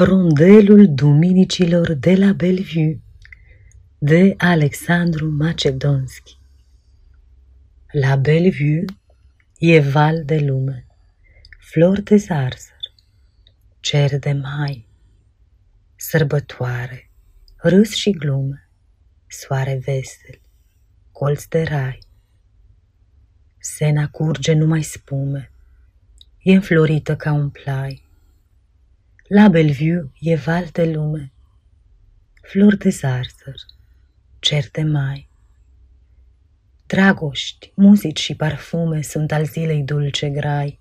Rondelul Duminicilor de la Bellevue de Alexandru Macedonski La Bellevue e val de lume, flori de zarzăr, cer de mai, sărbătoare, râs și glume, soare vesel, colț de rai. Sena curge numai spume, e înflorită ca un plai. La Bellevue e val de lume, flori de zarzăr, cer de mai. Dragoști, muzici și parfume sunt al zilei dulce grai,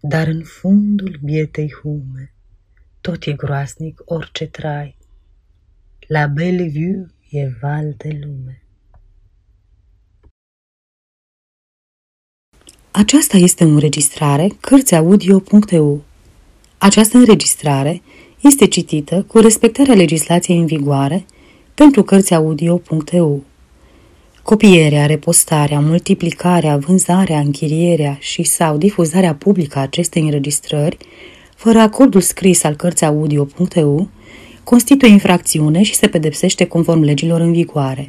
dar în fundul bietei hume tot e groasnic orice trai. La Bellevue e val de lume. Aceasta este o înregistrare Cărțiaudio.eu. Această înregistrare este citită cu respectarea legislației în vigoare pentru Cărțiaudio.eu. Copierea, repostarea, multiplicarea, vânzarea, închirierea și sau difuzarea publică a acestei înregistrări, fără acordul scris al Cărțiaudio.eu, constituie infracțiune și se pedepsește conform legilor în vigoare.